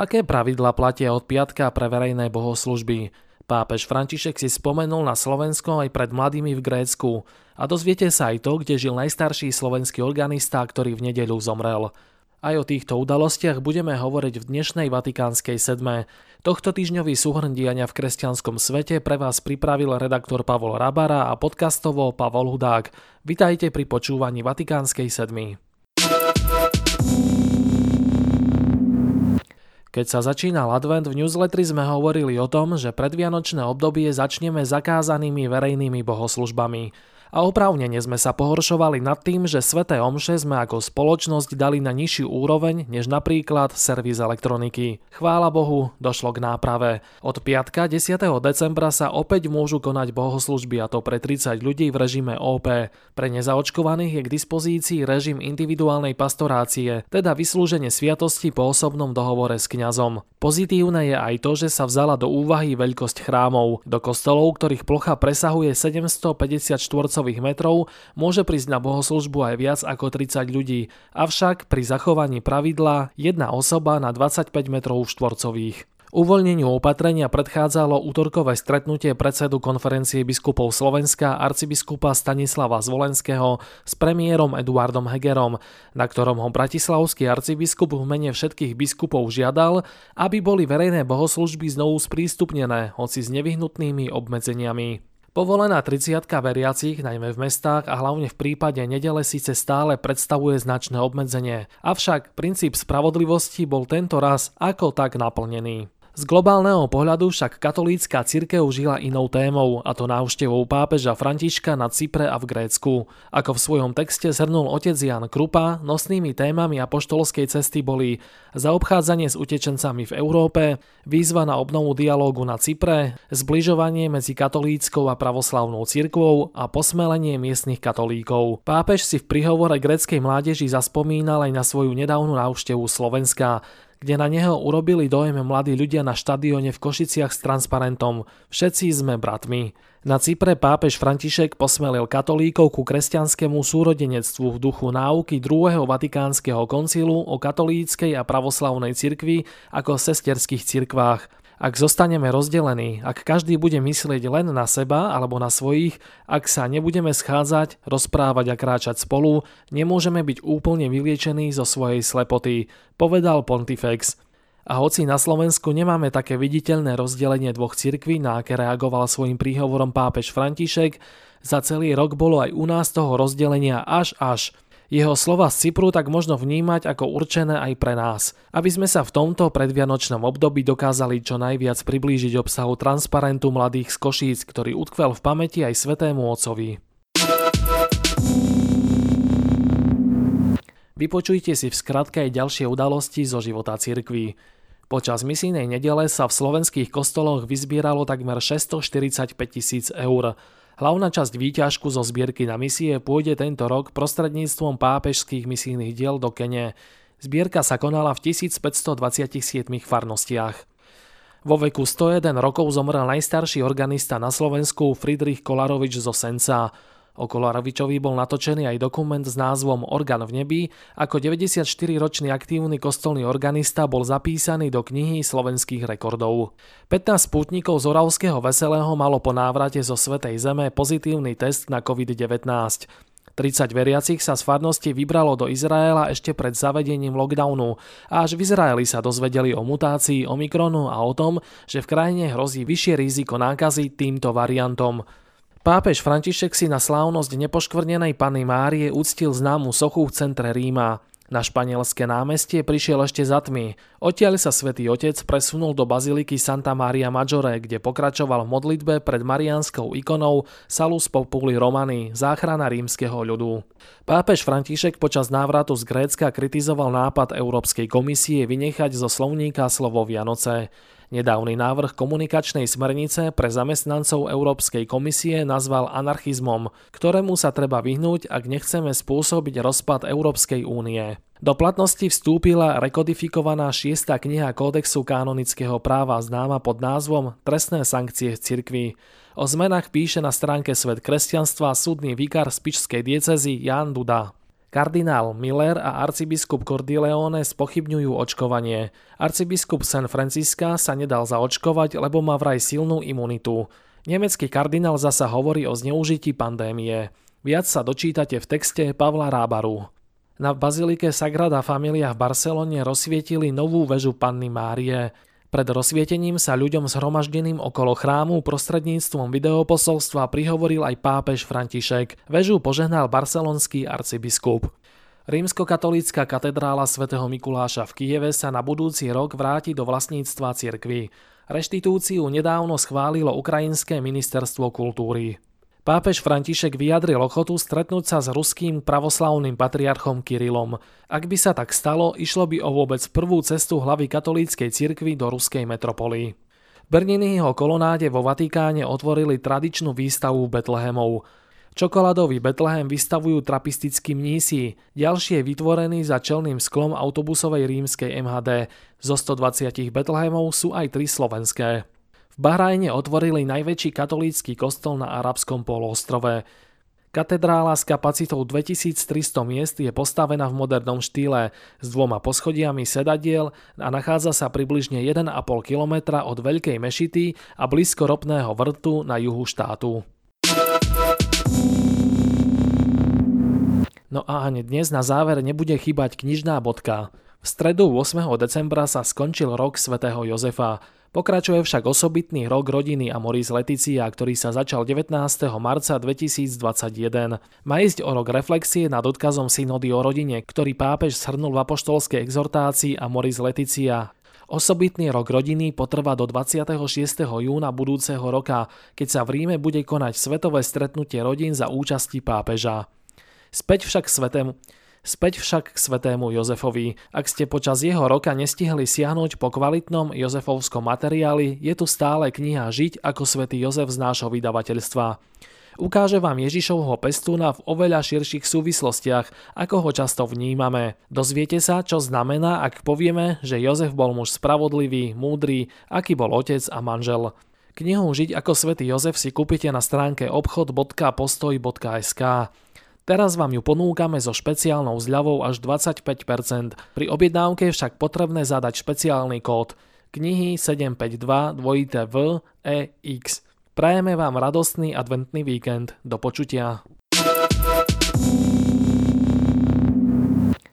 Aké pravidla platia od piatka pre verejné bohoslužby? Pápež František si spomenul na Slovensko aj pred mladými v Grécku a dozviete sa aj to, kde žil najstarší slovenský organista, ktorý v nedeľu zomrel. Aj o týchto udalostiach budeme hovoriť v dnešnej Vatikánskej sedme. Tohto týždňový súhrn diania v kresťanskom svete pre vás pripravil redaktor Pavol Rabara a podcastovo Pavol Hudák. Vitajte pri počúvaní Vatikánskej sedmy. Keď sa začínal advent, v newsletteri sme hovorili o tom, že predvianočné obdobie začneme zakázanými verejnými bohoslužbami. A oprávnene sme sa pohoršovali nad tým, že sveté omše sme ako spoločnosť dali na nižšiu úroveň než napríklad servis elektroniky. Chvála Bohu, došlo k náprave. Od piatka 10. decembra sa opäť môžu konať bohoslužby a to pre 30 ľudí v režime OP. Pre nezaočkovaných je k dispozícii režim individuálnej pastorácie, teda vyslúženie sviatosti po osobnom dohovore s kňazom. Pozitívne je aj to, že sa vzala do úvahy veľkosť chrámov. Do kostolov, ktorých plocha presahuje 750 štvorcových metrov môže prísť na bohoslužbu aj viac ako 30 ľudí, avšak pri zachovaní pravidla jedna osoba na 25 metrov štvorcových. Uvoľneniu opatrenia predchádzalo útorkové stretnutie predsedu konferencie biskupov Slovenska arcibiskupa Stanislava Zvolenského s premiérom Eduardom Hegerom, na ktorom ho bratislavský arcibiskup v mene všetkých biskupov žiadal, aby boli verejné bohoslužby znovu sprístupnené, hoci s nevyhnutnými obmedzeniami. Povolená 30 veriacich, najmä v mestách a hlavne v prípade nedele síce stále predstavuje značné obmedzenie, avšak princíp spravodlivosti bol tento raz ako tak naplnený. Z globálneho pohľadu však katolícka cirkev žila inou témou, a to návštevou pápeža Františka na Cypre a v Grécku. Ako v svojom texte zhrnul otec Jan Krupa, nosnými témami apoštolskej cesty boli zaobchádzanie s utečencami v Európe, výzva na obnovu dialógu na Cypre, zbližovanie medzi katolíckou a pravoslavnou cirkvou a posmelenie miestnych katolíkov. Pápež si v prihovore gréckej mládeži zaspomínal aj na svoju nedávnu návštevu Slovenska kde na neho urobili dojem mladí ľudia na štadióne v Košiciach s transparentom Všetci sme bratmi. Na Cypre pápež František posmelil katolíkov ku kresťanskému súrodenectvu v duchu náuky druhého vatikánskeho koncilu o katolíckej a pravoslavnej cirkvi ako sesterských cirkvách – ak zostaneme rozdelení, ak každý bude myslieť len na seba alebo na svojich, ak sa nebudeme schádzať, rozprávať a kráčať spolu, nemôžeme byť úplne vyliečení zo svojej slepoty, povedal Pontifex. A hoci na Slovensku nemáme také viditeľné rozdelenie dvoch cirkví, na aké reagoval svojim príhovorom pápež František, za celý rok bolo aj u nás toho rozdelenia až až. Jeho slova z Cypru tak možno vnímať ako určené aj pre nás, aby sme sa v tomto predvianočnom období dokázali čo najviac priblížiť obsahu transparentu mladých z Košíc, ktorý utkvel v pamäti aj svetému otcovi. Vypočujte si v skratke aj ďalšie udalosti zo života cirkví. Počas misijnej nedele sa v slovenských kostoloch vyzbieralo takmer 645 tisíc eur. Hlavná časť výťažku zo zbierky na misie pôjde tento rok prostredníctvom pápežských misijných diel do Kene. Zbierka sa konala v 1527 farnostiach. Vo veku 101 rokov zomrel najstarší organista na Slovensku Friedrich Kolarovič zo Senca. Okolo Ravičovi bol natočený aj dokument s názvom Organ v nebi, ako 94-ročný aktívny kostolný organista bol zapísaný do knihy slovenských rekordov. 15 spútnikov z Oravského Veselého malo po návrate zo Svetej Zeme pozitívny test na COVID-19. 30 veriacich sa z farnosti vybralo do Izraela ešte pred zavedením lockdownu až v Izraeli sa dozvedeli o mutácii Omikronu a o tom, že v krajine hrozí vyššie riziko nákazy týmto variantom. Pápež František si na slávnosť nepoškvrnenej Panny Márie uctil známu sochu v centre Ríma. Na španielské námestie prišiel ešte za tmy. Odtiaľ sa svätý Otec presunul do baziliky Santa Maria Maggiore, kde pokračoval v modlitbe pred marianskou ikonou Salus Populi Romani, záchrana rímskeho ľudu. Pápež František počas návratu z Grécka kritizoval nápad Európskej komisie vynechať zo slovníka slovo Vianoce. Nedávny návrh komunikačnej smernice pre zamestnancov Európskej komisie nazval anarchizmom, ktorému sa treba vyhnúť, ak nechceme spôsobiť rozpad Európskej únie. Do platnosti vstúpila rekodifikovaná šiesta kniha Kódexu kanonického práva známa pod názvom Trestné sankcie v cirkvi. O zmenách píše na stránke Svet kresťanstva súdny vikár spičskej diecezy Jan Duda. Kardinál Miller a arcibiskup Cordileone spochybňujú očkovanie. Arcibiskup San Francisca sa nedal zaočkovať, lebo má vraj silnú imunitu. Nemecký kardinál zasa hovorí o zneužití pandémie. Viac sa dočítate v texte Pavla Rábaru. Na bazilike Sagrada Familia v Barcelone rozsvietili novú väžu Panny Márie. Pred rozsvietením sa ľuďom zhromaždeným okolo chrámu prostredníctvom videoposolstva prihovoril aj pápež František. Vežu požehnal barcelonský arcibiskup. Rímskokatolícka katedrála svätého Mikuláša v Kieve sa na budúci rok vráti do vlastníctva cirkvy. Reštitúciu nedávno schválilo Ukrajinské ministerstvo kultúry. Pápež František vyjadril ochotu stretnúť sa s ruským pravoslavným patriarchom Kirilom. Ak by sa tak stalo, išlo by o vôbec prvú cestu hlavy katolíckej cirkvi do ruskej metropoly. Berninyho kolonáde vo Vatikáne otvorili tradičnú výstavu Betlehemov. Čokoládový Betlehem vystavujú trapistickí mnísi, ďalší je vytvorený za čelným sklom autobusovej rímskej MHD. Zo 120 Betlehemov sú aj tri slovenské. Bahrajne otvorili najväčší katolícky kostol na arabskom poloostrove. Katedrála s kapacitou 2300 miest je postavená v modernom štýle s dvoma poschodiami sedadiel a nachádza sa približne 1,5 km od Veľkej Mešity a blízko ropného vrtu na juhu štátu. No a ani dnes na záver nebude chýbať knižná bodka. V stredu 8. decembra sa skončil rok svätého Jozefa. Pokračuje však osobitný rok rodiny Amoris Leticia, ktorý sa začal 19. marca 2021. Má ísť o rok reflexie nad odkazom synody o rodine, ktorý pápež shrnul v apoštolskej exhortácii Amoris Leticia. Osobitný rok rodiny potrvá do 26. júna budúceho roka, keď sa v Ríme bude konať svetové stretnutie rodín za účasti pápeža. Späť však svetému, Späť však k svetému Jozefovi. Ak ste počas jeho roka nestihli siahnuť po kvalitnom Jozefovskom materiáli, je tu stále kniha Žiť ako svätý Jozef z nášho vydavateľstva. Ukáže vám Ježišovho pestúna v oveľa širších súvislostiach, ako ho často vnímame. Dozviete sa, čo znamená, ak povieme, že Jozef bol muž spravodlivý, múdry, aký bol otec a manžel. Knihu Žiť ako svätý Jozef si kúpite na stránke obchod.postoj.sk. Teraz vám ju ponúkame so špeciálnou zľavou až 25%. Pri objednávke je však potrebné zadať špeciálny kód knihy 752 2 V EX. Prajeme vám radostný adventný víkend. Do počutia.